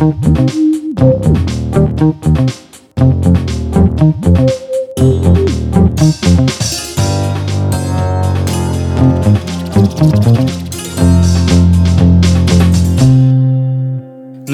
Ну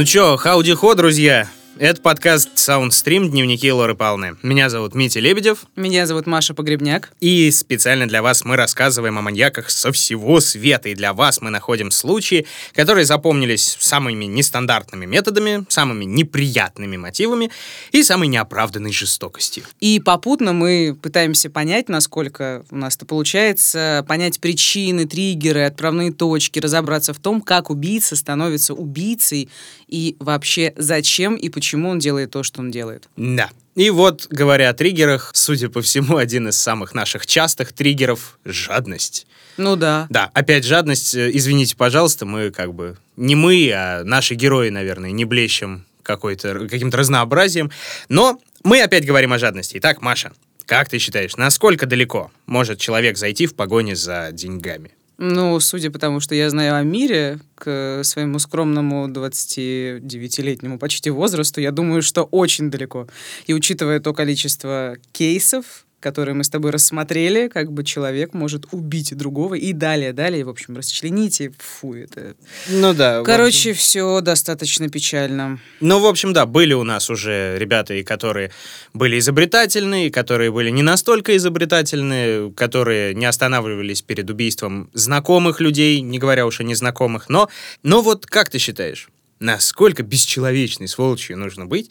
чё, хауди-хо, друзья? Это подкаст Soundstream «Дневники Лоры Павловны». Меня зовут Митя Лебедев. Меня зовут Маша Погребняк. И специально для вас мы рассказываем о маньяках со всего света. И для вас мы находим случаи, которые запомнились самыми нестандартными методами, самыми неприятными мотивами и самой неоправданной жестокостью. И попутно мы пытаемся понять, насколько у нас это получается, понять причины, триггеры, отправные точки, разобраться в том, как убийца становится убийцей и вообще зачем и почему почему он делает то, что он делает. Да. И вот, говоря о триггерах, судя по всему, один из самых наших частых триггеров — жадность. Ну да. Да, опять жадность, э, извините, пожалуйста, мы как бы, не мы, а наши герои, наверное, не блещем какой-то, каким-то разнообразием, но мы опять говорим о жадности. Итак, Маша, как ты считаешь, насколько далеко может человек зайти в погоне за деньгами? Ну, судя по тому, что я знаю о мире, к своему скромному 29-летнему почти возрасту, я думаю, что очень далеко. И учитывая то количество кейсов, которые мы с тобой рассмотрели, как бы человек может убить другого и далее, далее, в общем, расчлените, фу, это... Ну да. Короче, общем... все достаточно печально. Ну, в общем, да, были у нас уже ребята, и которые были изобретательные, которые были не настолько изобретательные, которые не останавливались перед убийством знакомых людей, не говоря уж о незнакомых, но, но вот как ты считаешь, насколько бесчеловечной сволочью нужно быть,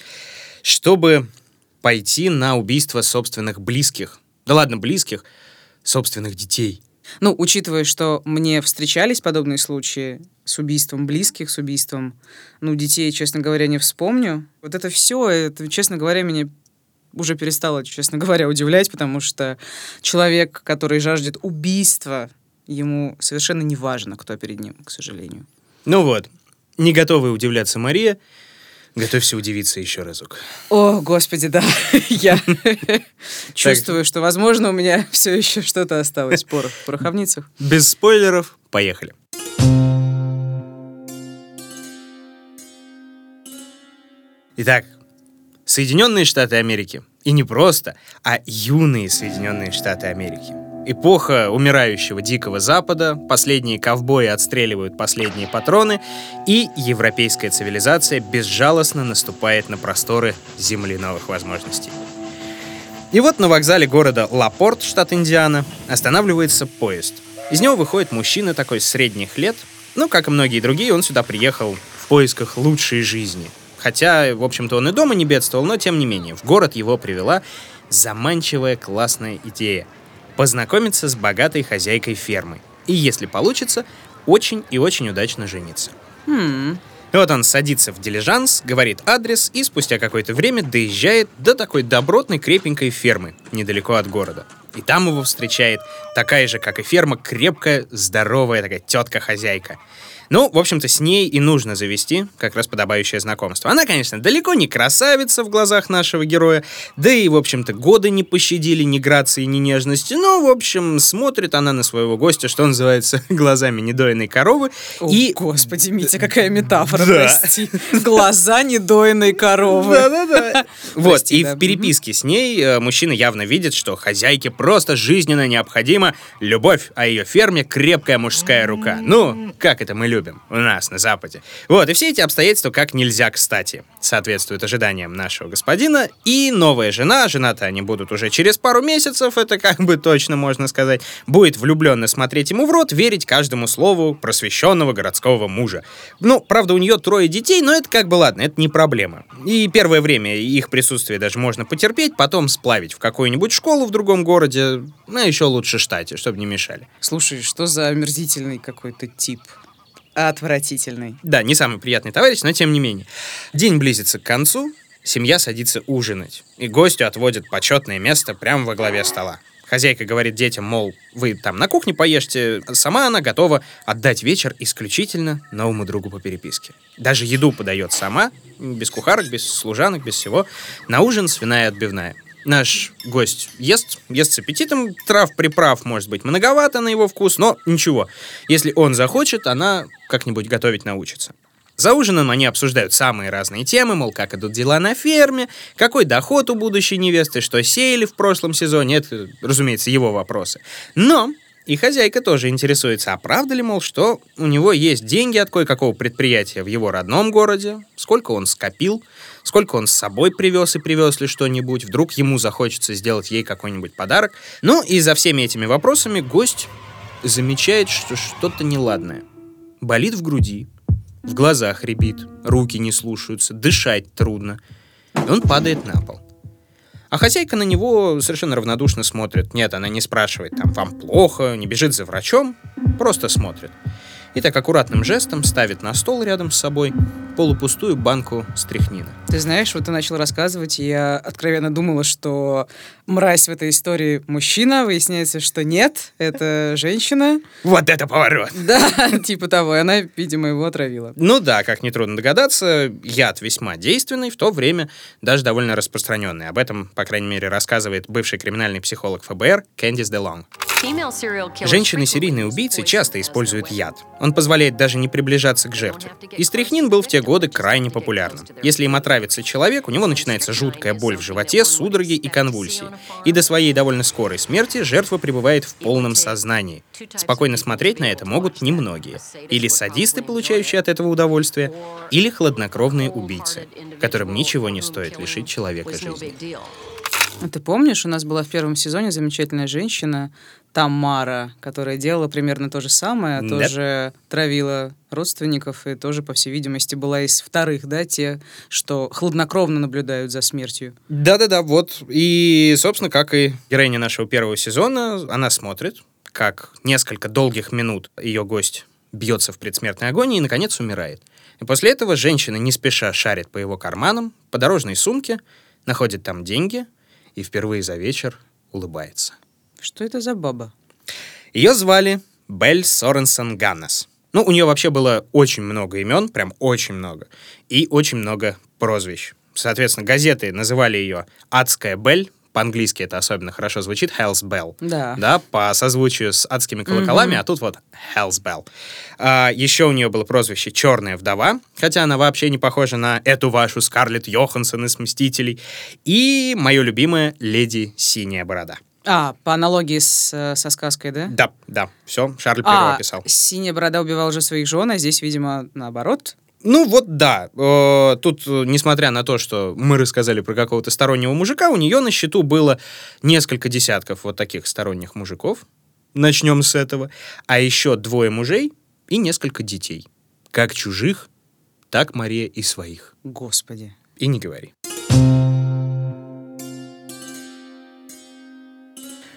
чтобы пойти на убийство собственных близких. Да ладно, близких, собственных детей. Ну, учитывая, что мне встречались подобные случаи с убийством близких, с убийством, ну, детей, честно говоря, не вспомню. Вот это все, это, честно говоря, меня уже перестало, честно говоря, удивлять, потому что человек, который жаждет убийства, ему совершенно не важно, кто перед ним, к сожалению. Ну вот, не готовы удивляться Мария, Готовься удивиться еще разок. О, господи, да. Я чувствую, что, возможно, у меня все еще что-то осталось в пороховницах. Без спойлеров, поехали. Итак, Соединенные Штаты Америки. И не просто, а юные Соединенные Штаты Америки. Эпоха умирающего Дикого Запада, последние ковбои отстреливают последние патроны, и европейская цивилизация безжалостно наступает на просторы Земли новых возможностей. И вот на вокзале города Лапорт, штат Индиана, останавливается поезд. Из него выходит мужчина такой средних лет. Ну, как и многие другие, он сюда приехал в поисках лучшей жизни. Хотя, в общем-то, он и дома не бедствовал, но тем не менее, в город его привела заманчивая классная идея — познакомиться с богатой хозяйкой фермы. И если получится, очень и очень удачно жениться. Hmm. Вот он садится в дилижанс, говорит адрес и спустя какое-то время доезжает до такой добротной крепенькой фермы недалеко от города. И там его встречает такая же, как и ферма, крепкая, здоровая такая тетка-хозяйка. Ну, в общем-то, с ней и нужно завести как раз подобающее знакомство. Она, конечно, далеко не красавица в глазах нашего героя, да и, в общем-то, годы не пощадили ни грации, ни нежности, но, в общем, смотрит она на своего гостя, что называется, глазами недоенной коровы. О, и... господи, Митя, какая метафора, да. прости. Глаза недоенной коровы. Да-да-да. Вот, и в переписке с ней э, мужчина явно видит, что хозяйке просто жизненно необходима любовь, а ее ферме крепкая мужская рука. Ну, как это мы любим у нас на Западе. Вот, и все эти обстоятельства как нельзя кстати соответствуют ожиданиям нашего господина. И новая жена, жена-то они будут уже через пару месяцев, это как бы точно можно сказать, будет влюбленно смотреть ему в рот, верить каждому слову просвещенного городского мужа. Ну, правда, у нее трое детей, но это как бы ладно, это не проблема. И первое время их присутствие даже можно потерпеть, потом сплавить в какую-нибудь школу в другом городе, ну, еще лучше штате, чтобы не мешали. Слушай, что за омерзительный какой-то тип? Отвратительный. Да, не самый приятный товарищ, но тем не менее. День близится к концу, семья садится ужинать, и гостю отводят почетное место прямо во главе стола. Хозяйка говорит детям, мол, вы там на кухне поешьте, сама она готова отдать вечер исключительно новому другу по переписке. Даже еду подает сама, без кухарок, без служанок, без всего. На ужин свиная отбивная. Наш гость ест, ест с аппетитом, трав, приправ, может быть, многовато на его вкус, но ничего. Если он захочет, она как-нибудь готовить научится. За ужином они обсуждают самые разные темы, мол, как идут дела на ферме, какой доход у будущей невесты, что сеяли в прошлом сезоне. Это, разумеется, его вопросы. Но и хозяйка тоже интересуется, а правда ли, мол, что у него есть деньги от кое-какого предприятия в его родном городе, сколько он скопил, сколько он с собой привез и привез ли что-нибудь, вдруг ему захочется сделать ей какой-нибудь подарок. Ну и за всеми этими вопросами гость замечает, что что-то неладное. Болит в груди, в глазах рябит, руки не слушаются, дышать трудно. И он падает на пол. А хозяйка на него совершенно равнодушно смотрит. Нет, она не спрашивает, там, вам плохо, не бежит за врачом, просто смотрит и так аккуратным жестом ставит на стол рядом с собой полупустую банку стряхнины. Ты знаешь, вот ты начал рассказывать, и я откровенно думала, что мразь в этой истории мужчина, выясняется, что нет, это женщина. Вот это поворот! Да, типа того, и она, видимо, его отравила. Ну да, как нетрудно догадаться, яд весьма действенный, в то время даже довольно распространенный. Об этом, по крайней мере, рассказывает бывший криминальный психолог ФБР Кэндис Делонг. Женщины-серийные убийцы часто используют яд. Он позволяет даже не приближаться к жертве. И стрихнин был в те годы крайне популярным. Если им отравится человек, у него начинается жуткая боль в животе, судороги и конвульсии. И до своей довольно скорой смерти жертва пребывает в полном сознании. Спокойно смотреть на это могут немногие. Или садисты, получающие от этого удовольствие, или хладнокровные убийцы, которым ничего не стоит лишить человека жизни. А ты помнишь, у нас была в первом сезоне замечательная женщина, Тамара, которая делала примерно то же самое, да. тоже травила родственников и тоже, по всей видимости, была из вторых, да, те, что хладнокровно наблюдают за смертью. Да-да-да, вот. И, собственно, как и героиня нашего первого сезона, она смотрит, как несколько долгих минут ее гость бьется в предсмертной агонии и, наконец, умирает. И после этого женщина не спеша шарит по его карманам, по дорожной сумке, находит там деньги и впервые за вечер улыбается. Что это за баба? Ее звали Бель Соренсон Ганнес. Ну, у нее вообще было очень много имен, прям очень много, и очень много прозвищ. Соответственно, газеты называли ее «Адская Бель», по-английски это особенно хорошо звучит, Hell's Bell. Да. Да, по созвучию с адскими колоколами, mm-hmm. а тут вот Hell's Bell. А, еще у нее было прозвище Черная вдова, хотя она вообще не похожа на эту вашу Скарлетт Йоханссон из Мстителей. И мое любимое Леди Синяя Борода. А, по аналогии с, э, со сказкой, да? Да, да, все, Шарль а, описал. Синяя борода убивал уже своих жен, а здесь, видимо, наоборот. Ну вот да, э, тут, несмотря на то, что мы рассказали про какого-то стороннего мужика, у нее на счету было несколько десятков вот таких сторонних мужиков. Начнем с этого. А еще двое мужей и несколько детей. Как чужих, так Мария и своих. Господи. И не говори.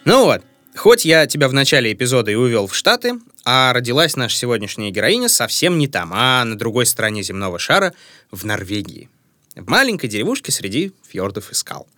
Ну вот, хоть я тебя в начале эпизода и увел в Штаты, а родилась наша сегодняшняя героиня совсем не там, а на другой стороне земного шара, в Норвегии. В маленькой деревушке среди фьордов и скал.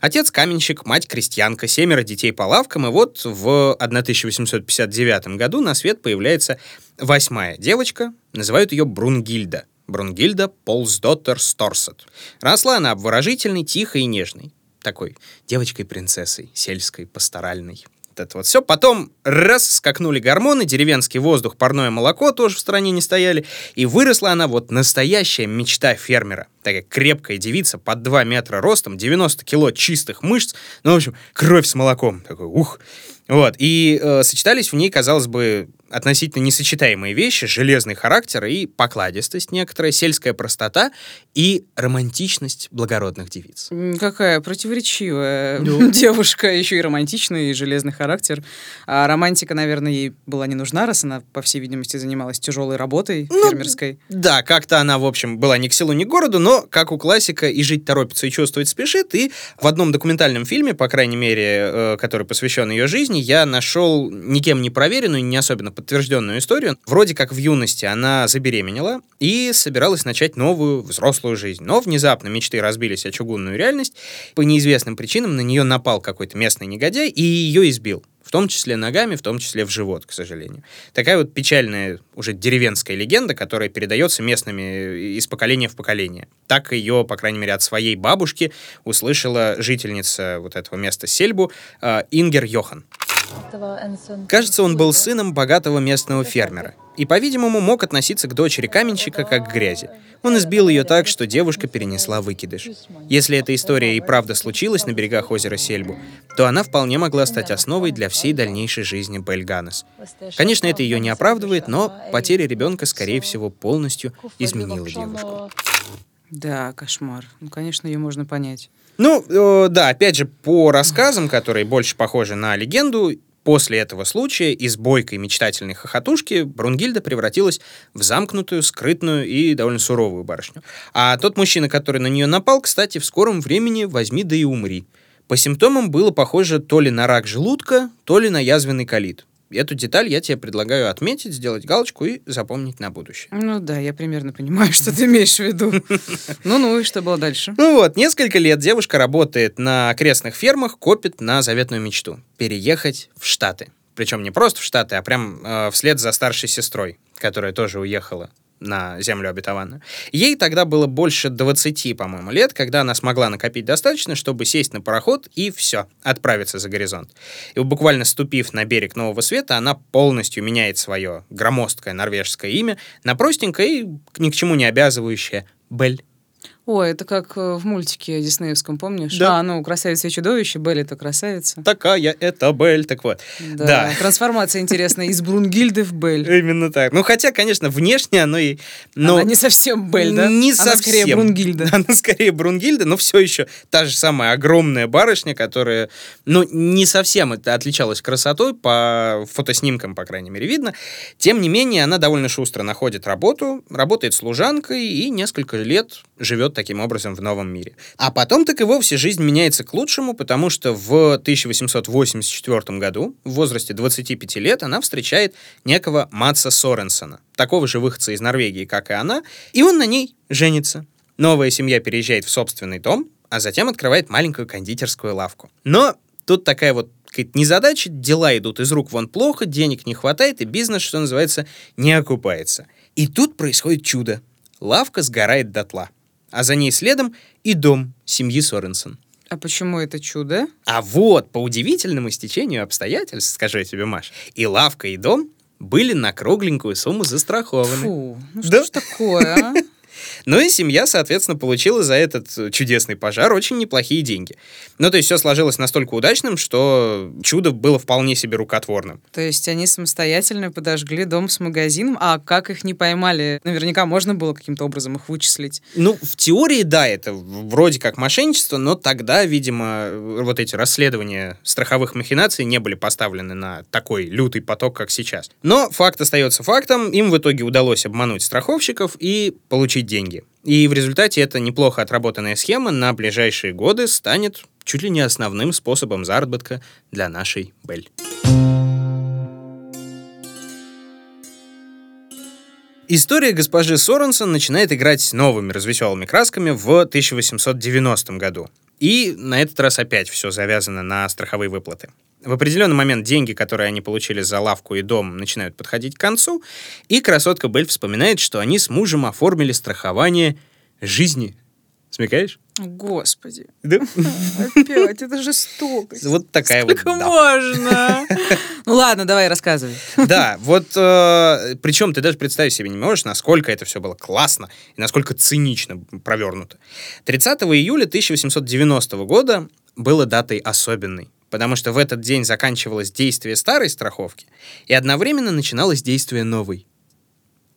Отец каменщик, мать крестьянка, семеро детей по лавкам, и вот в 1859 году на свет появляется восьмая девочка, называют ее Брунгильда. Брунгильда Полсдоттер Сторсет. Росла она обворожительной, тихой и нежной такой девочкой-принцессой, сельской, пасторальной. Вот это вот все. Потом раз, скакнули гормоны, деревенский воздух, парное молоко тоже в стране не стояли. И выросла она вот настоящая мечта фермера. Такая крепкая девица под 2 метра ростом, 90 кило чистых мышц. Ну, в общем, кровь с молоком. Такой, ух. Вот. И э, сочетались в ней, казалось бы, относительно несочетаемые вещи, железный характер и покладистость некоторая, сельская простота и романтичность благородных девиц. Какая противоречивая ну. девушка, еще и романтичный, и железный характер. А романтика, наверное, ей была не нужна, раз она, по всей видимости, занималась тяжелой работой ну, фермерской. Да, как-то она, в общем, была ни к селу, ни к городу, но, как у классика, и жить торопится, и чувствовать спешит. И в одном документальном фильме, по крайней мере, э, который посвящен ее жизни, я нашел никем не проверенную, не особенно подтвержденную историю. Вроде как в юности она забеременела и собиралась начать новую взрослую жизнь. Но внезапно мечты разбились о чугунную реальность. По неизвестным причинам на нее напал какой-то местный негодяй и ее избил. В том числе ногами, в том числе в живот, к сожалению. Такая вот печальная уже деревенская легенда, которая передается местными из поколения в поколение. Так ее, по крайней мере, от своей бабушки услышала жительница вот этого места Сельбу э, Ингер Йохан. Кажется, он был сыном богатого местного фермера и, по-видимому, мог относиться к дочери каменщика как к грязи. Он избил ее так, что девушка перенесла выкидыш. Если эта история и правда случилась на берегах озера Сельбу, то она вполне могла стать основой для всей дальнейшей жизни Бель Ганнес. Конечно, это ее не оправдывает, но потеря ребенка, скорее всего, полностью изменила девушку. Да, кошмар. Ну, конечно, ее можно понять. Ну, э, да, опять же, по рассказам, которые больше похожи на легенду, После этого случая из бойкой мечтательной хохотушки Брунгильда превратилась в замкнутую, скрытную и довольно суровую барышню. А тот мужчина, который на нее напал, кстати, в скором времени возьми да и умри. По симптомам было похоже то ли на рак желудка, то ли на язвенный колит. Эту деталь я тебе предлагаю отметить, сделать галочку и запомнить на будущее. Ну да, я примерно понимаю, что ты имеешь в виду. Ну-ну, и что было дальше? Ну вот, несколько лет девушка работает на окрестных фермах, копит на заветную мечту — переехать в Штаты. Причем не просто в Штаты, а прям э, вслед за старшей сестрой, которая тоже уехала на землю обетованную. Ей тогда было больше 20, по-моему, лет, когда она смогла накопить достаточно, чтобы сесть на пароход и все, отправиться за горизонт. И буквально ступив на берег Нового Света, она полностью меняет свое громоздкое норвежское имя на простенькое и ни к чему не обязывающее Бель. Ой, это как э, в мультике диснеевском, помнишь? Да. А, ну, «Красавица и чудовище», Белль — это красавица. Такая это Бель, так вот. Да. Да. Трансформация интересная из Брунгильды в Белль. Именно так. Ну, хотя, конечно, внешне оно и... Но... Она не совсем Белль, да? Не Она совсем. скорее Брунгильда. Она скорее Брунгильда, но все еще та же самая огромная барышня, которая, ну, не совсем это отличалась красотой, по фотоснимкам, по крайней мере, видно. Тем не менее, она довольно шустро находит работу, работает служанкой и несколько лет живет таким образом в новом мире. А потом так и вовсе жизнь меняется к лучшему, потому что в 1884 году, в возрасте 25 лет, она встречает некого Матса Соренсона, такого же выходца из Норвегии, как и она, и он на ней женится. Новая семья переезжает в собственный дом, а затем открывает маленькую кондитерскую лавку. Но тут такая вот какая-то незадача, дела идут из рук вон плохо, денег не хватает, и бизнес, что называется, не окупается. И тут происходит чудо. Лавка сгорает дотла. А за ней следом и дом семьи Соренсон. А почему это чудо? А вот, по удивительному стечению обстоятельств, скажу я тебе, Маш, и лавка, и дом были на кругленькую сумму застрахованы. Фу, ну что Да. ж такое, а? Ну и семья, соответственно, получила за этот э, чудесный пожар очень неплохие деньги. Ну, то есть все сложилось настолько удачным, что чудо было вполне себе рукотворным. То есть они самостоятельно подожгли дом с магазином, а как их не поймали? Наверняка можно было каким-то образом их вычислить. Ну, в теории, да, это вроде как мошенничество, но тогда, видимо, э, вот эти расследования страховых махинаций не были поставлены на такой лютый поток, как сейчас. Но факт остается фактом, им в итоге удалось обмануть страховщиков и получить деньги. И в результате эта неплохо отработанная схема на ближайшие годы станет чуть ли не основным способом заработка для нашей Бель. История госпожи Соренсон начинает играть новыми развеселыми красками в 1890 году. И на этот раз опять все завязано на страховые выплаты. В определенный момент деньги, которые они получили за лавку и дом, начинают подходить к концу, и красотка Бель вспоминает, что они с мужем оформили страхование жизни. Смекаешь? Господи, Да. опять, это жестокость. Вот такая Сколько вот. да. можно? Ну ладно, давай, рассказывай. Да, вот э, причем ты даже представить себе не можешь, насколько это все было классно и насколько цинично провернуто. 30 июля 1890 года было датой особенной, потому что в этот день заканчивалось действие старой страховки и одновременно начиналось действие новой.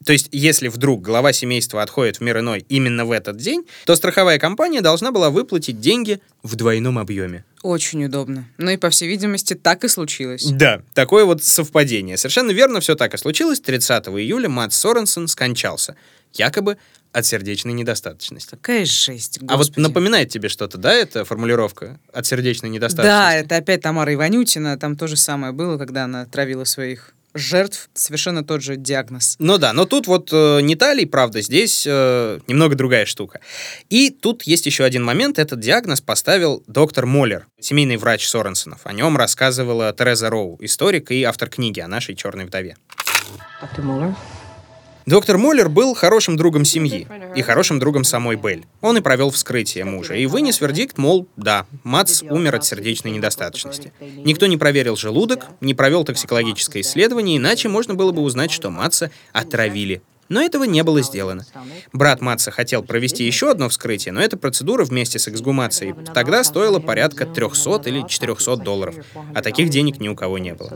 То есть, если вдруг глава семейства отходит в мир иной именно в этот день, то страховая компания должна была выплатить деньги в двойном объеме. Очень удобно. Ну и, по всей видимости, так и случилось. Да, такое вот совпадение. Совершенно верно, все так и случилось. 30 июля Мат Соренсон скончался. Якобы от сердечной недостаточности. Какая жесть, А вот господи. напоминает тебе что-то, да, эта формулировка от сердечной недостаточности? Да, это опять Тамара Иванютина. Там то же самое было, когда она травила своих жертв. Совершенно тот же диагноз. Ну да, но тут вот э, не талий, правда, здесь э, немного другая штука. И тут есть еще один момент. Этот диагноз поставил доктор Моллер, семейный врач Соренсонов. О нем рассказывала Тереза Роу, историк и автор книги о нашей черной вдове. Dr. Mueller? Доктор Моллер был хорошим другом семьи и хорошим другом самой Белль. Он и провел вскрытие мужа, и вынес вердикт, мол, да, Мадс умер от сердечной недостаточности. Никто не проверил желудок, не провел токсикологическое исследование, иначе можно было бы узнать, что Мадса отравили. но этого не было сделано. Брат Матса хотел провести еще одно вскрытие, но эта процедура вместе с эксгумацией тогда стоила порядка 300 или 400 долларов, а таких денег ни у кого не было.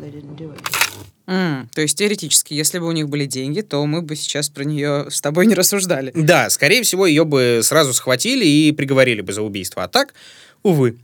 Mm, то есть теоретически, если бы у них были деньги, то мы бы сейчас про нее с тобой не рассуждали. Да, скорее всего, ее бы сразу схватили и приговорили бы за убийство. А так, увы.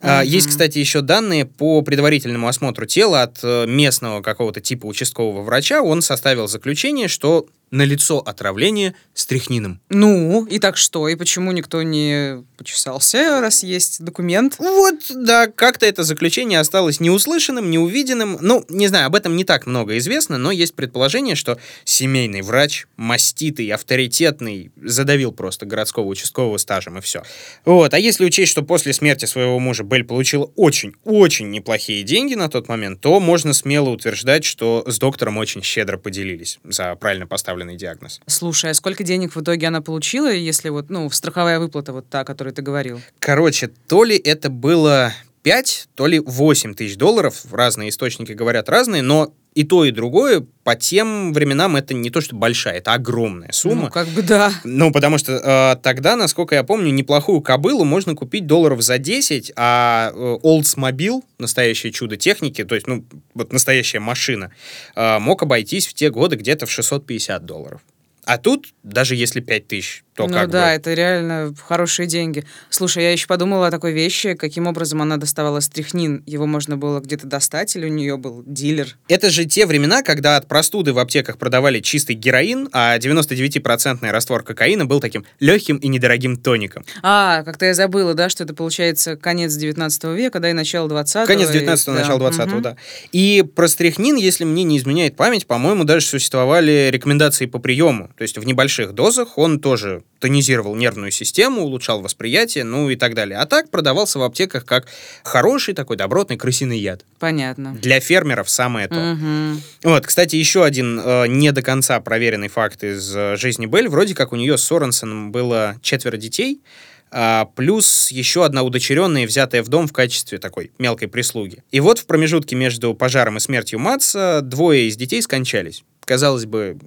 Mm-hmm. Есть, кстати, еще данные по предварительному осмотру тела от э, местного какого-то типа участкового врача. Он составил заключение, что на лицо отравление стрихнином. Ну, и так что? И почему никто не почесался, раз есть документ? Вот, да, как-то это заключение осталось неуслышанным, неувиденным. Ну, не знаю, об этом не так много известно, но есть предположение, что семейный врач, маститый, авторитетный, задавил просто городского участкового стажем, и все. Вот, а если учесть, что после смерти своего мужа Белль получила очень-очень неплохие деньги на тот момент, то можно смело утверждать, что с доктором очень щедро поделились за правильно поставленный поставленный диагноз. Слушай, а сколько денег в итоге она получила, если вот, ну, страховая выплата вот та, о которой ты говорил? Короче, то ли это было 5, то ли 8 тысяч долларов. Разные источники говорят разные, но и то, и другое по тем временам это не то, что большая, это огромная сумма. Ну, как бы да. Ну, потому что э, тогда, насколько я помню, неплохую кобылу можно купить долларов за 10, а э, Oldsmobile, настоящее чудо техники, то есть, ну, вот настоящая машина, э, мог обойтись в те годы где-то в 650 долларов. А тут, даже если 5 тысяч, то ну как да, бы... это реально хорошие деньги. Слушай, я еще подумала о такой вещи, каким образом она доставала стрихнин. Его можно было где-то достать, или у нее был дилер? Это же те времена, когда от простуды в аптеках продавали чистый героин, а 99-процентный раствор кокаина был таким легким и недорогим тоником. А, как-то я забыла, да, что это получается конец 19 века, да, и начало 20 Конец 19-го, и... начало 20-го, Мгм. да. И про стрихнин, если мне не изменяет память, по-моему, даже существовали рекомендации по приему. То есть в небольших дозах он тоже тонизировал нервную систему, улучшал восприятие, ну и так далее. А так продавался в аптеках как хороший такой добротный крысиный яд. Понятно. Для фермеров самое то. Мгм. Вот, кстати, еще один э, не до конца проверенный факт из э, жизни Белль. Вроде как у нее с Соренсоном было четверо детей, а, плюс еще одна удочеренная, взятая в дом в качестве такой мелкой прислуги. И вот в промежутке между пожаром и смертью Матса двое из детей скончались. Казалось бы,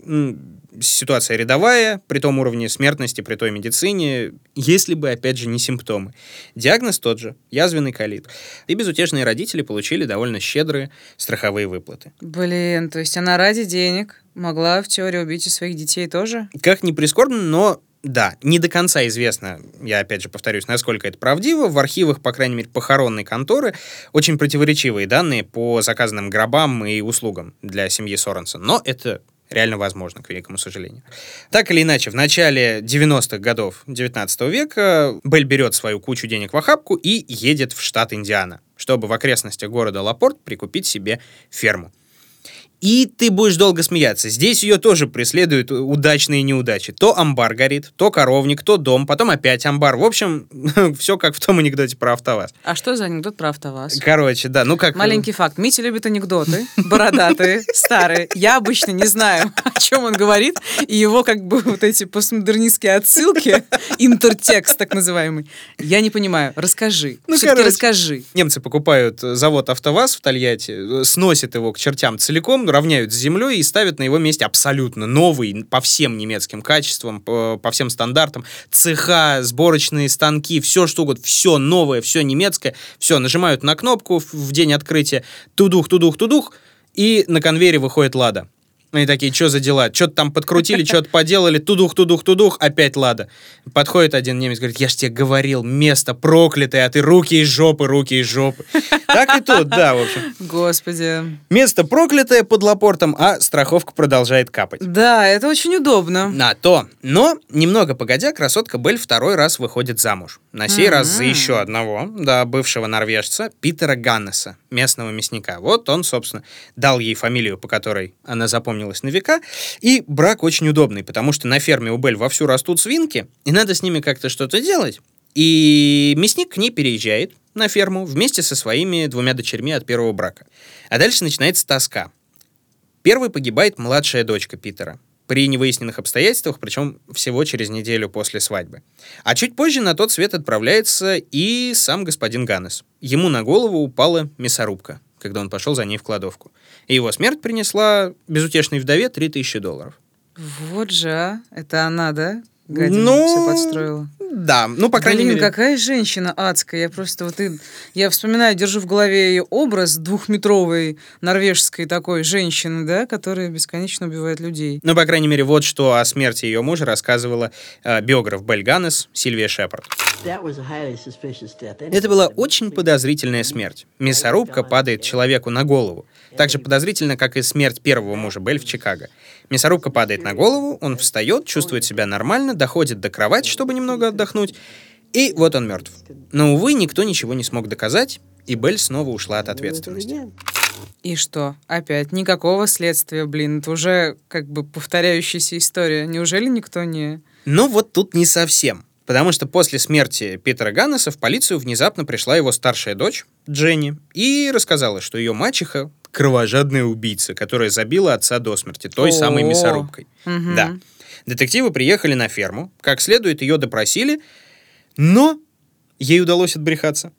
ситуация рядовая, при том уровне смертности, при той медицине, если бы, опять же, не симптомы. Диагноз тот же – язвенный колит. И безутешные родители получили довольно щедрые страховые выплаты. Блин, то есть она ради денег могла в теории убить и своих детей тоже? Как ни прискорбно, но да, не до конца известно, я опять же повторюсь, насколько это правдиво. В архивах, по крайней мере, похоронной конторы очень противоречивые данные по заказанным гробам и услугам для семьи Соренсон. Но это реально возможно, к великому сожалению. Так или иначе, в начале 90-х годов 19 века Белль берет свою кучу денег в охапку и едет в штат Индиана, чтобы в окрестностях города Лапорт прикупить себе ферму. И ты будешь долго смеяться. Здесь ее тоже преследуют удачные неудачи. То амбар горит, то коровник, то дом, потом опять амбар. В общем, все как в том анекдоте про АвтоВАЗ. А что за анекдот про АвтоВАЗ? Короче, да, ну как... Маленький факт. Митя любит анекдоты, бородатые, старые. Я обычно не знаю, о чем он говорит, и его как бы вот эти постмодернистские отсылки, интертекст так называемый, я не понимаю. Расскажи. Ну, короче. расскажи. Немцы покупают э, завод АвтоВАЗ в Тольятти, э, сносят его к чертям целиком, равняют с землей и ставят на его месте абсолютно новый, по всем немецким качествам, по, по всем стандартам, цеха, сборочные станки, все что угодно, все новое, все немецкое, все, нажимают на кнопку в, в день открытия, тудух, тудух, тудух, и на конвейере выходит Лада. Они такие, что за дела? Что-то там подкрутили, что-то поделали, тудух, тудух, тудух, опять Лада. Подходит один немец, говорит, я ж тебе говорил, место проклятое, а ты руки из жопы, руки из жопы. Так и тут, да, в общем. Господи. Место проклятое под Лапортом, а страховка продолжает капать. Да, это очень удобно. На то. Но, немного погодя, красотка Белль второй раз выходит замуж. На сей раз за еще одного, да, бывшего норвежца, Питера Ганнеса, местного мясника. Вот он, собственно, дал ей фамилию, по которой она запомнилась на века. И брак очень удобный, потому что на ферме у Белль вовсю растут свинки, и надо с ними как-то что-то делать. И мясник к ней переезжает на ферму вместе со своими двумя дочерьми от первого брака. А дальше начинается тоска. Первой погибает младшая дочка Питера. при невыясненных обстоятельствах, причем всего через неделю после свадьбы. А чуть позже на тот свет отправляется и сам господин Ганнес. Ему на голову упала мясорубка, когда он пошел за ней в кладовку. И его смерть принесла безутешной вдове 3000 долларов. Вот же, а. Это она, да? Гадина Ну, все подстроила. Да, ну, по крайней Блин, мере... какая женщина адская. Я просто вот... и- Я вспоминаю, держу в голове ее образ двухметровой норвежской такой женщины, да, которая бесконечно убивает людей. Ну, по крайней мере, вот что о смерти ее мужа рассказывала э, биограф Белль Ганнес Сильвия Шепард. Это была очень подозрительная смерть. Мясорубка падает человеку на голову. Так же подозрительно, как и смерть первого мужа Белль в Чикаго. Мясорубка падает на голову, он встает, чувствует себя нормально, доходит до кровати, чтобы немного отдохнуть, и вот он мертв. Но, увы, никто ничего не смог доказать, и Белль снова ушла от ответственности. И что? Опять никакого следствия, блин. Это уже как бы повторяющаяся история. Неужели никто не... Но вот тут не совсем. Потому что после смерти Питера Ганнеса в полицию внезапно пришла его старшая дочь, Дженни, и рассказала, что ее мачеха — кровожадная убийца, которая забила отца до смерти той самой О. мясорубкой. Мгм. Да. Детективы приехали на ферму, как следует ее допросили, но ей удалось отбрехаться.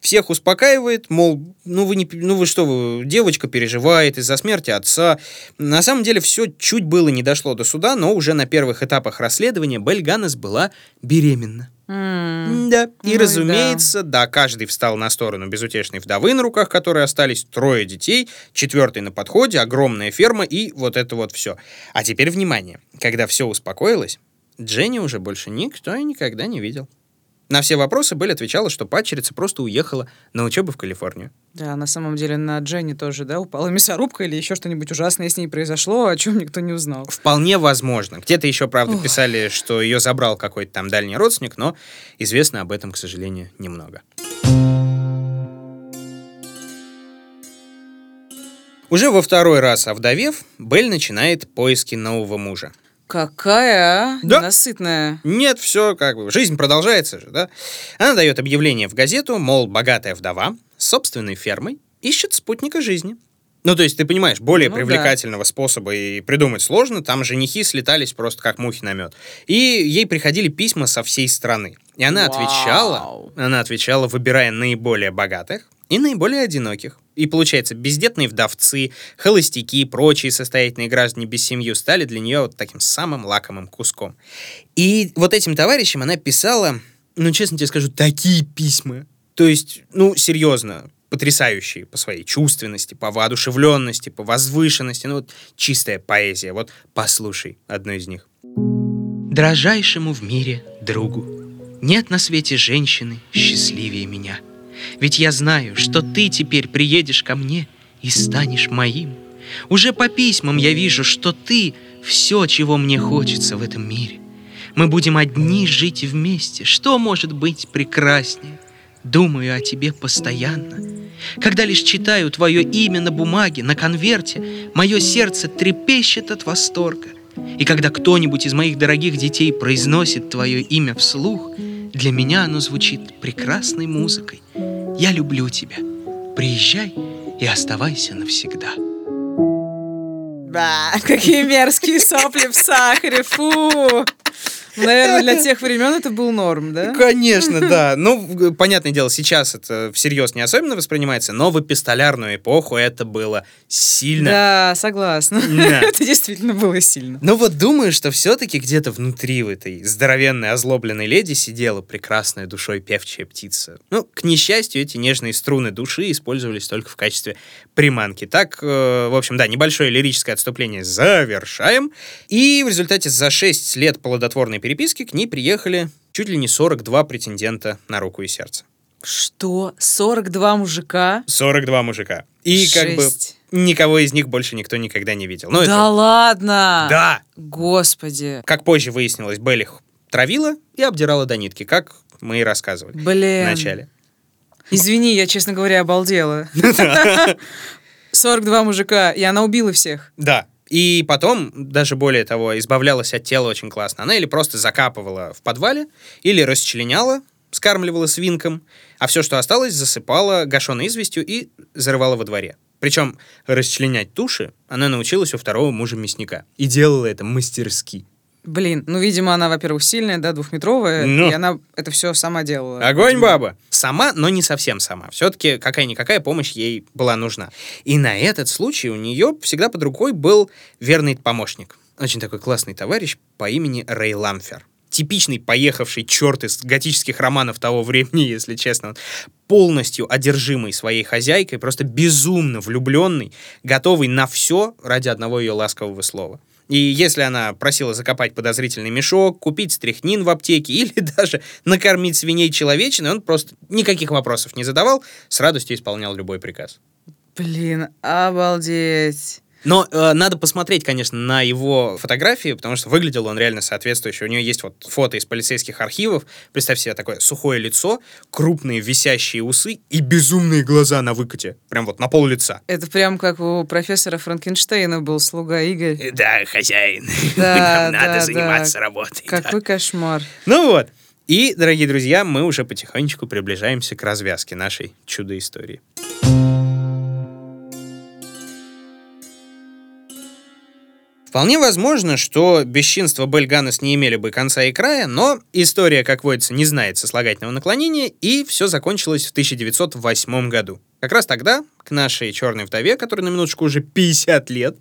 Всех успокаивает, мол, ну вы, не, ну вы что, девочка переживает из-за смерти отца. На самом деле все чуть было не дошло до суда, но уже на первых этапах расследования Белль Ганнес была беременна. М. Да. Ну И, и разумеется, да. каждый встал на сторону безутешной вдовы, на руках которой остались трое детей, четвертый на подходе, огромная ферма и вот это вот все. А теперь внимание. Когда все успокоилось, Дженни уже больше никто и никогда не видел. На все вопросы Белль отвечала, что падчерица просто уехала на учебу в Калифорнию. Да, на самом деле на Дженни тоже, да, упала мясорубка или еще что-нибудь ужасное с ней произошло, о чем никто не узнал. Вполне возможно. Где-то еще, правда, Ох. писали, что ее забрал какой-то там дальний родственник, но известно об этом, к сожалению, немного. Уже во второй раз овдовев, Белль начинает поиски нового мужа. Какая, а? Да. Ненасытная. Нет, все как бы, жизнь продолжается же, да? Она дает объявление в газету, мол, богатая вдова с собственной фермой ищет спутника жизни. Ну, то есть, ты понимаешь, более Ну да. привлекательного способа и придумать сложно. Там женихи слетались просто как мухи на мед. И ей приходили письма со всей страны. И она Вау. отвечала, она отвечала, выбирая наиболее богатых и наиболее одиноких. И получается, бездетные вдовцы, холостяки и прочие состоятельные граждане без семьи стали для нее вот таким самым лакомым куском. И вот этим товарищам она писала, ну, честно тебе скажу, такие письма. То есть, ну, серьезно, потрясающие по своей чувственности, по воодушевленности, по возвышенности. Ну, вот чистая поэзия. Вот послушай одну из них. Дрожайшему в мире другу нет на свете женщины счастливее меня. Ведь я знаю, что ты теперь приедешь ко мне и станешь моим. Уже по письмам я вижу, что ты все, чего мне хочется в этом мире. Мы будем одни жить вместе. Что может быть прекраснее? Думаю о тебе постоянно. Когда лишь читаю твое имя на бумаге, на конверте, мое сердце трепещет от восторга. И когда кто-нибудь из моих дорогих детей произносит твое имя вслух, для меня оно звучит прекрасной музыкой. Я люблю тебя. Приезжай и оставайся навсегда. Да, какие мерзкие сопли в сахаре, фу. Наверное, для тех времен это был норм, да? Конечно, да. Ну, понятное дело, сейчас это всерьез не особенно воспринимается, но в эпистолярную эпоху это было сильно. Да, согласна. Это действительно было сильно. Но вот думаю, что все-таки где-то внутри в этой здоровенной озлобленной леди сидела прекрасная душой певчая птица. Ну, к несчастью, эти нежные струны души использовались только в качестве приманки. Так, э, в общем, да, небольшое лирическое отступление завершаем. И в результате за 6 лет плодотворной переписки к ней приехали чуть ли не 42 претендента на руку и сердце. Что? 42 мужика? 42 мужика. И как бы Жесть. никого из них больше никто никогда не видел. Ну, да это- ладно! Да! Господи. Как позже выяснилось, Белль их травила и обдирала до нитки, как мы и рассказывали Блин. в начале. Извини, я, честно говоря, обалдела. 42 мужика, и она убила всех. Да. И потом, даже более того, избавлялась от тела очень классно. Она или просто закапывала в подвале, или расчленяла, скармливала свинкам, а все, что осталось, засыпала гашеной известью и зарывала во дворе. Причем расчленять туши она научилась у второго мужа мясника. И делала это мастерски. Блин, ну, видимо, она, во-первых, сильная, да, двухметровая, Ну. и она это все сама делала. Огонь, баба! Сама, но не совсем сама. Все-таки какая-никакая помощь ей была нужна. И на этот случай у нее всегда под рукой был верный помощник. Очень такой классный товарищ по имени Рэй Ламфер. Типичный поехавший черт из готических романов того времени, если честно. Полностью одержимый своей хозяйкой, просто безумно влюбленный, готовый на все ради одного ее ласкового слова. И если она просила закопать подозрительный мешок, купить стряхнин в аптеке или даже накормить свиней человечиной, он просто никаких вопросов не задавал, с радостью исполнял любой приказ. Блин, обалдеть. Но э, надо посмотреть, конечно, на его фотографии, потому что выглядел он реально соответствующе. У него есть вот фото из полицейских архивов. Представь себе такое сухое лицо, крупные висящие усы и безумные глаза на выкате. Прям вот на пол лица. Это прям как у профессора Франкенштейна был слуга Игорь. Да, хозяин. Да, Нам надо да, заниматься да. работой. да. Какой кошмар. Ну вот. И, дорогие друзья, мы уже потихонечку приближаемся к развязке нашей чудо-истории. Вполне возможно, что бесчинства Бельганес не имели бы конца и края, но история, как водится, не знает сослагательного наклонения, и все закончилось в 1908 году. Как раз тогда к нашей черной вдове, которой на минуточку уже 50 лет,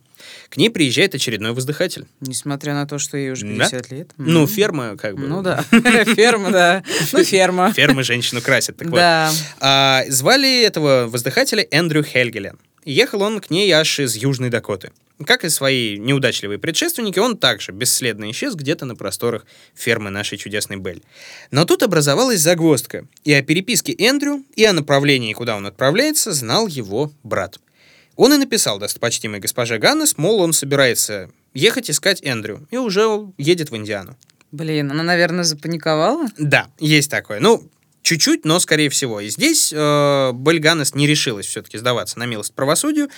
к ней приезжает очередной воздыхатель. Несмотря на то, что ей уже Да? 50 лет. Ну, М. ферма, как бы. Ну да. Ферма, да. Ну, ферма. Фермы женщину красят. Так вот. Да. А, звали этого воздыхателя Эндрю Хельгелен. Ехал он к ней аж из Южной Дакоты. Как и свои неудачливые предшественники, он также бесследно исчез где-то на просторах фермы нашей чудесной Белль. Но тут образовалась загвоздка, и о переписке Эндрю, и о направлении, куда он отправляется, знал его брат. Он и написал достопочтимой госпоже Ганнес, мол, он собирается ехать искать Эндрю, и уже едет в Индиану. Блин, она, наверное, запаниковала. Да, есть такое. Ну, чуть-чуть, но скорее всего. И здесь э, Белль Ганнес не решилась все-таки сдаваться на милость правосудию.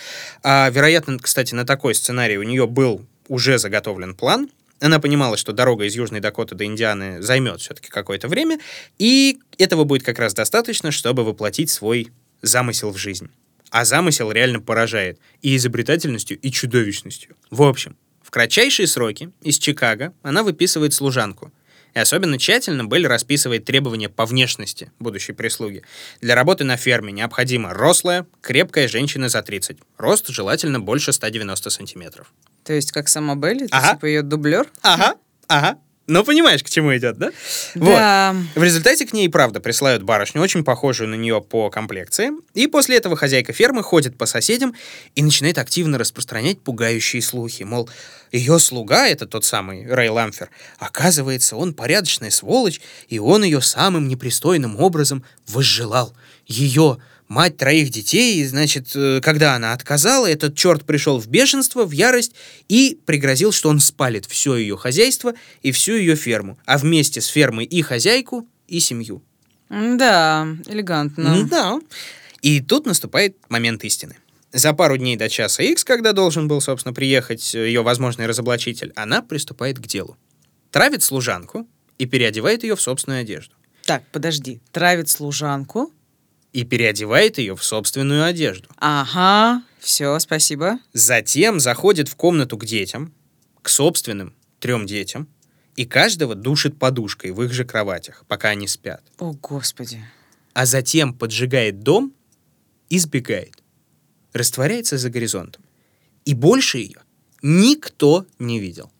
А, вероятно, кстати, на такой сценарий у нее был уже заготовлен план. Она понимала, что дорога из Южной Дакоты до Индианы займет все-таки какое-то время, и этого будет как раз достаточно, чтобы воплотить свой замысел в жизнь. А замысел реально поражает и изобретательностью, и чудовищностью. В общем, в кратчайшие сроки из Чикаго она выписывает служанку. И особенно тщательно Белль расписывает требования по внешности будущей прислуги. Для работы на ферме необходима рослая, крепкая женщина за 30. Рост желательно больше 190 сантиметров. То есть, как сама Белли, Ага. типа ее дублер. Ага, ага. Ну, понимаешь, к чему идет, да? Вот. Да. В результате к ней, правда, присылают барышню, очень похожую на нее по комплекции. И после этого хозяйка фермы ходит по соседям и начинает активно распространять пугающие слухи. Мол, ее слуга, это тот самый Рэй Ламфер, оказывается, он порядочная сволочь, и он ее самым непристойным образом возжелал. Ее, мать троих детей, и, значит, э, когда она отказала, этот черт пришел в бешенство, в ярость и пригрозил, что он спалит все ее хозяйство и всю ее ферму, а вместе с фермой и хозяйку, и семью. Да, элегантно. Да. И тут наступает момент истины. За пару дней до часа X, когда должен был, собственно, приехать ее возможный разоблачитель, она приступает к делу. Травит служанку и переодевает ее в собственную одежду. Так, подожди. Травит служанку. И переодевает ее в собственную одежду. Ага, все, спасибо. Затем заходит в комнату к детям, к собственным трем детям, и каждого душит подушкой в их же кроватях, пока они спят. О, господи. А затем поджигает дом и сбегает. Растворяется за горизонтом. И больше ее никто не видел.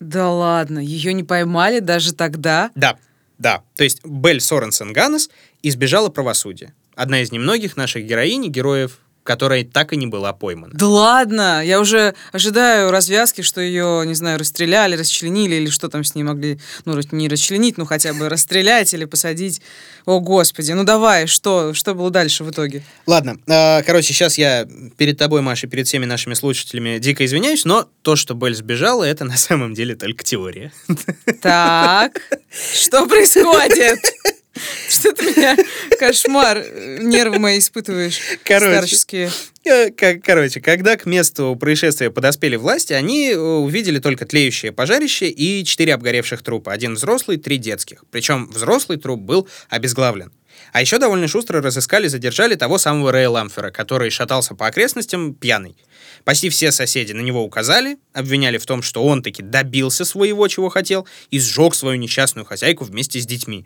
Да ладно, ее не поймали даже тогда? Да, да. То есть Белль Соренсен Ганнес избежала правосудия. Одна из немногих наших героинь, героев, которая так и не была поймана. Да ладно, я уже ожидаю развязки, что ее, не знаю, расстреляли, расчленили или что там с ней могли, ну, не расчленить, ну, хотя бы расстрелять или посадить. О, господи, ну давай, что, что было дальше в итоге? Ладно, э, короче, сейчас я перед тобой, Маша, и перед всеми нашими слушателями дико извиняюсь, но то, что Белль сбежала, это на самом деле только теория. Так, что происходит? Что ты меня, кошмар, э, нервы мои испытываешь Короче. старческие. Э, Короче, когда к месту происшествия подоспели власти, они э, увидели только тлеющее пожарище и четыре обгоревших трупа. Один взрослый, три детских. Причем взрослый труп был обезглавлен. А еще довольно шустро разыскали, задержали того самого Рэя Ламфера, который шатался по окрестностям пьяный. Почти все соседи на него указали, обвиняли в том, что он таки добился своего, чего хотел, и сжег свою несчастную хозяйку вместе с детьми.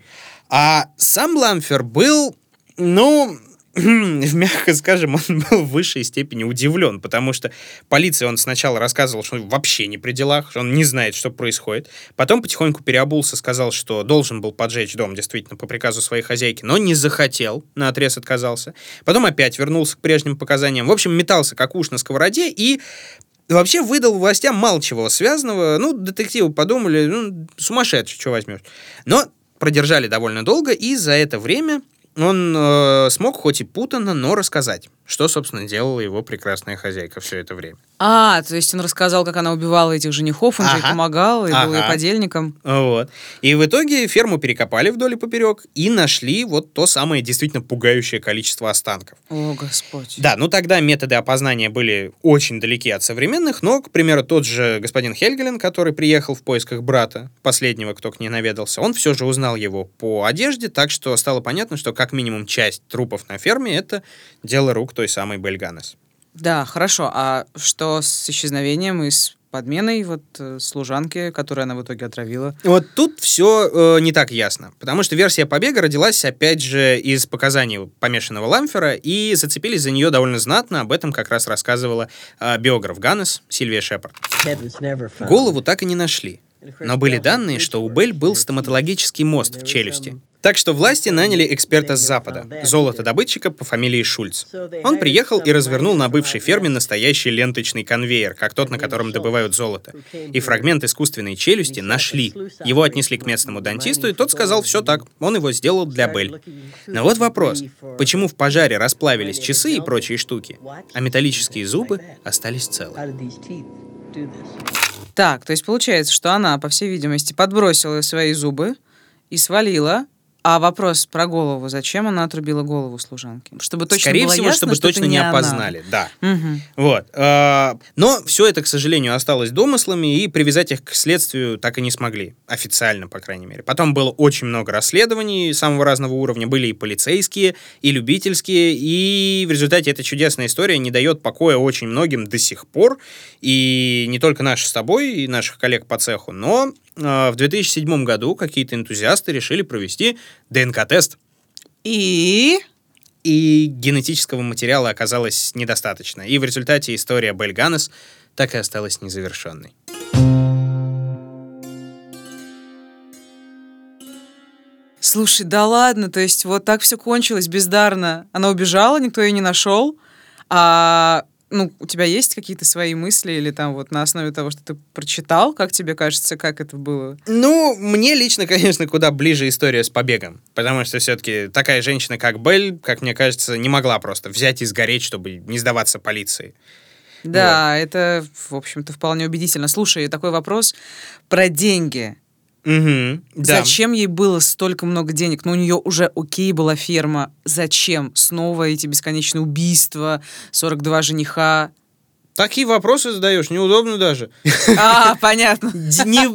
А сам Ламфер был, ну, мягко скажем, он был в высшей степени удивлен, потому что полиции он сначала рассказывал, что он вообще не при делах, что он не знает, что происходит. Потом потихоньку переобулся, сказал, что должен был поджечь дом, действительно, по приказу своей хозяйки, но не захотел, на отрез отказался. Потом опять вернулся к прежним показаниям. В общем, метался как уж на сковороде и вообще выдал властям мало чего связанного. Ну, детективы подумали, ну, сумасшедший, что возьмешь. Но продержали довольно долго, и за это время он э, смог хоть и путанно, но рассказать, что, собственно, делала его прекрасная хозяйка все это время. А, то есть он рассказал, как она убивала этих женихов, он же ей Ага. помогал, и был Ага. ей подельником. Вот. И в итоге ферму перекопали вдоль и поперек и нашли вот то самое действительно пугающее количество останков. О, Господь. Да, ну тогда методы опознания были очень далеки от современных, но, к примеру, тот же господин Хельгелен, который приехал в поисках брата, последнего, кто к ней наведался, он все же узнал его по одежде, так что стало понятно, что как минимум часть трупов на ферме — это дело рук той самой Бельганес. Да, хорошо. А что с исчезновением и с подменой вот э, служанки, которую она в итоге отравила? Вот тут все не так ясно, потому что версия побега родилась, опять же, из показаний помешанного Ламфера, и зацепились за нее довольно знатно, об этом как раз рассказывала э, биограф Ганнес Сильвия Шепард. Голову так и не нашли. Но были данные, что у Белль был стоматологический мост в челюсти. Так что власти наняли эксперта с Запада, золотодобытчика по фамилии Шульц. Он приехал и развернул на бывшей ферме настоящий ленточный конвейер, как тот, на котором добывают золото. И фрагмент искусственной челюсти нашли. Его отнесли к местному дантисту, и тот сказал, все так, он его сделал для Белль. Но вот вопрос, почему в пожаре расплавились часы и прочие штуки, а металлические зубы остались целы? Так, то есть получается, что она, по всей видимости, подбросила свои зубы и свалила. А вопрос про голову. Зачем она отрубила голову служанки? Чтобы точно Скорее было всего, ясно, чтобы что точно не она. опознали, да. Мгм. Вот. а, Но все это, к сожалению, осталось домыслами, и привязать их к следствию так и не смогли. Официально, по крайней мере. Потом было очень много расследований самого разного уровня. Были и полицейские, и любительские. И в результате эта чудесная история не дает покоя очень многим до сих пор. И не только наши с тобой, и наших коллег по цеху, но в 2007 году какие-то энтузиасты решили провести ДНК-тест. И... И генетического материала оказалось недостаточно. И в результате история Белль Ганнес так и осталась незавершенной. Слушай, да ладно, то есть вот так все кончилось бездарно. Она убежала, никто ее не нашел. А ну, у тебя есть какие-то свои мысли или там вот на основе того, что ты прочитал, как тебе кажется, как это было? Ну, мне лично, конечно, куда ближе история с побегом. Потому что все-таки такая женщина, как Белль, как мне кажется, не могла просто взять и сгореть, чтобы не сдаваться полиции. Да, это, в общем-то, вполне убедительно. Слушай, такой вопрос про деньги. Угу, да. Зачем ей было столько много денег? Ну, у нее уже окей была ферма. Зачем? Снова эти бесконечные убийства, 42 жениха. Такие вопросы задаешь, неудобно даже. А, понятно. Не-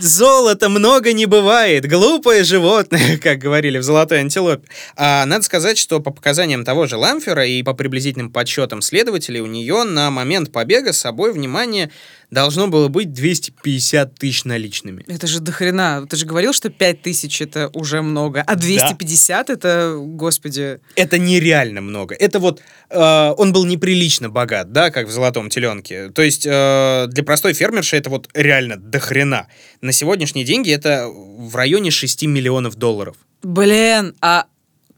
Золота много не бывает. Глупое животное, как говорили в «Золотой антилопе». А надо сказать, что по показаниям того же Ламфера и по приблизительным подсчетам следователей, у нее на момент побега с собой, внимание, должно было быть 250 тысяч наличными. Это же дохрена. Ты же говорил, что 5 тысяч это уже много, а 250 это, господи... Это нереально много. Это вот э, он был неприлично богат, да, как в золотом теленке. То есть э, для простой фермерши это вот реально дохрена. На сегодняшние деньги это в районе 6 миллионов долларов. Блин, а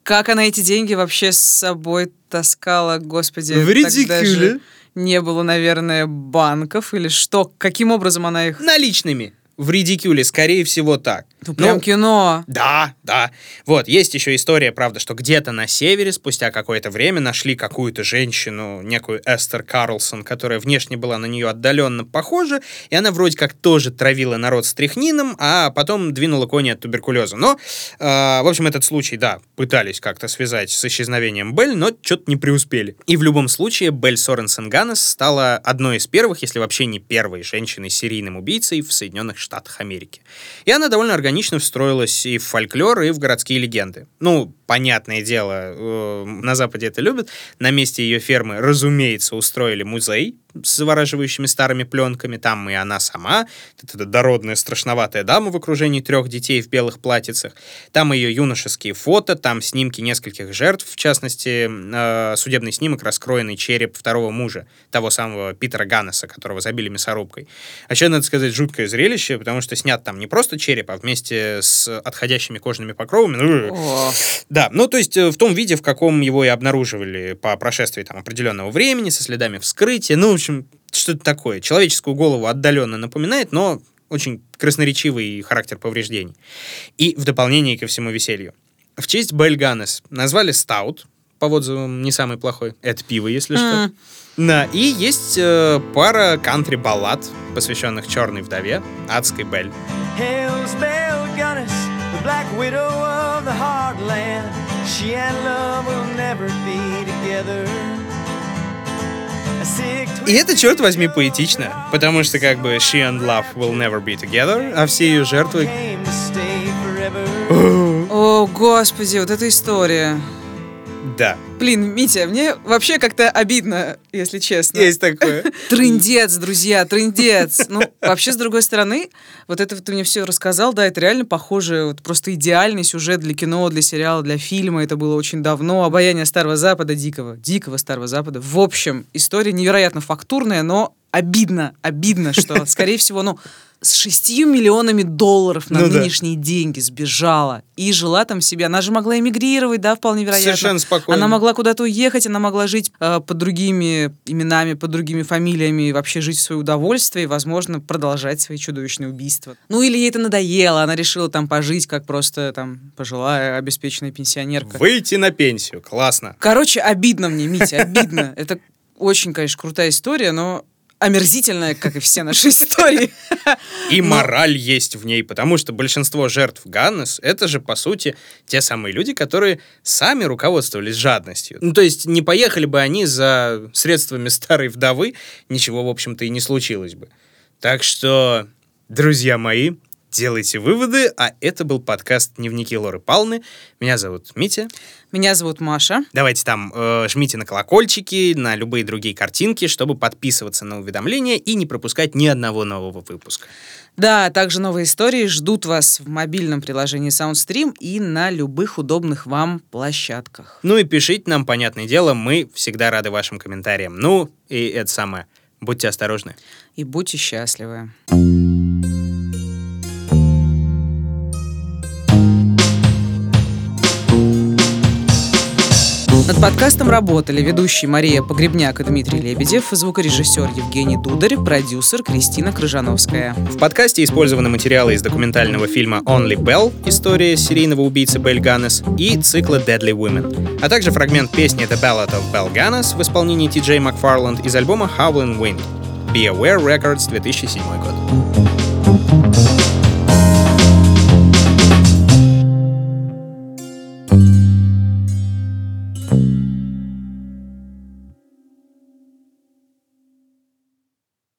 как она эти деньги вообще с собой таскала, господи? В редикюле. же Не было, наверное, банков или что? Каким образом она их... Наличными. В редикюле, скорее всего, так. Ну, прям Ну, кино. Да, да. Вот, есть еще история, правда, что где-то на севере спустя какое-то время нашли какую-то женщину, некую Эстер Карлсон, которая внешне была на нее отдаленно похожа, и она вроде как тоже травила народ стряхнином, а потом двинула кони от туберкулеза. Но, э, в общем, этот случай, да, пытались как-то связать с исчезновением Белль, но что-то не преуспели. И в любом случае Белль Соренсен Ганнес стала одной из первых, если вообще не первой женщиной-серийным убийцей в Соединенных Штатах Америки. И она довольно органично встроилась и в фольклор, и в городские легенды. Ну, понятное дело, э, на Западе это любят. На месте ее фермы, разумеется, устроили музей с завораживающими старыми пленками. Там и она сама, эта дородная страшноватая дама в окружении трех детей в белых платьицах. Там ее юношеские фото, там снимки нескольких жертв, в частности, э, судебный снимок, раскроенный череп второго мужа, того самого Питера Ганнеса, которого забили мясорубкой. А еще, надо сказать, жуткое зрелище, потому что снят там не просто череп, а вместе с отходящими кожными покровами. Ну, О, да, ну то есть э, в том виде, в каком его и обнаруживали по прошествии там определенного времени, со следами вскрытия. Ну, в общем, что-то такое. Человеческую голову отдаленно напоминает, но очень красноречивый характер повреждений. И в дополнение ко всему веселью. В честь Бель Ганнес назвали Стаут, по отзывам не самый плохой. Это пиво, если что. Да, и есть э, пара кантри-баллад, посвященных черной вдове, адской Бель. Black widow of the heartland. She and love will never be together. И это, черт возьми, поэтично, потому что как бы she and love will never be together, а все ее жертвы... О, господи, вот эта история. Да, Блин, Митя, мне вообще как-то обидно, если честно. есть такое. Трындец, друзья, трындец. Ну, вообще, с другой стороны, вот это вот ты мне все рассказал, да, это реально похоже, вот просто идеальный сюжет для кино, для сериала, для фильма. Это было очень давно. Обаяние Старого Запада, дикого, дикого Старого Запада. В общем, история невероятно фактурная, но обидно, обидно, что, скорее всего, ну, с шестью миллионами долларов на Ну да. нынешние деньги сбежала и жила там себе. Она же могла эмигрировать, да, вполне вероятно. Совершенно спокойно. Она могла куда-то уехать, она могла жить э, под другими именами, под другими фамилиями, и вообще жить в свое удовольствие и, возможно, продолжать свои чудовищные убийства. Ну или ей это надоело, она решила там пожить, как просто там пожилая обеспеченная пенсионерка. Выйти на пенсию, классно. Короче, обидно мне, Митя, обидно. Это очень, конечно, крутая история, но омерзительная, как и все наши истории. И Но- мораль есть в ней, потому что большинство жертв Ганнес — это же, по сути, те самые люди, которые сами руководствовались жадностью. Ну, то есть не поехали бы они за средствами старой вдовы, ничего, в общем-то, и не случилось бы. Так что, друзья мои, делайте выводы, а это был подкаст «Дневники Лоры Палны». Меня зовут Митя. Меня зовут Маша. Давайте там э, жмите на колокольчики, на любые другие картинки, чтобы подписываться на уведомления и не пропускать ни одного нового выпуска. Да, также новые истории ждут вас в мобильном приложении SoundStream и на любых удобных вам площадках. Ну и пишите нам, понятное дело, мы всегда рады вашим комментариям. Ну, и это самое. Будьте осторожны. И будьте счастливы. Подкастом работали ведущие Мария Погребняк и Дмитрий Лебедев, звукорежиссер Евгений Дударь, продюсер Кристина Крыжановская. В подкасте использованы материалы из документального фильма Only Bell «История серийного убийцы Бель Ганнес» и цикла Deadly Women, а также фрагмент песни The Ballad of Bell Ганнес в исполнении Ти Джей Макфарланд из альбома Howlin' Wind. Be Aware Records 2007 год.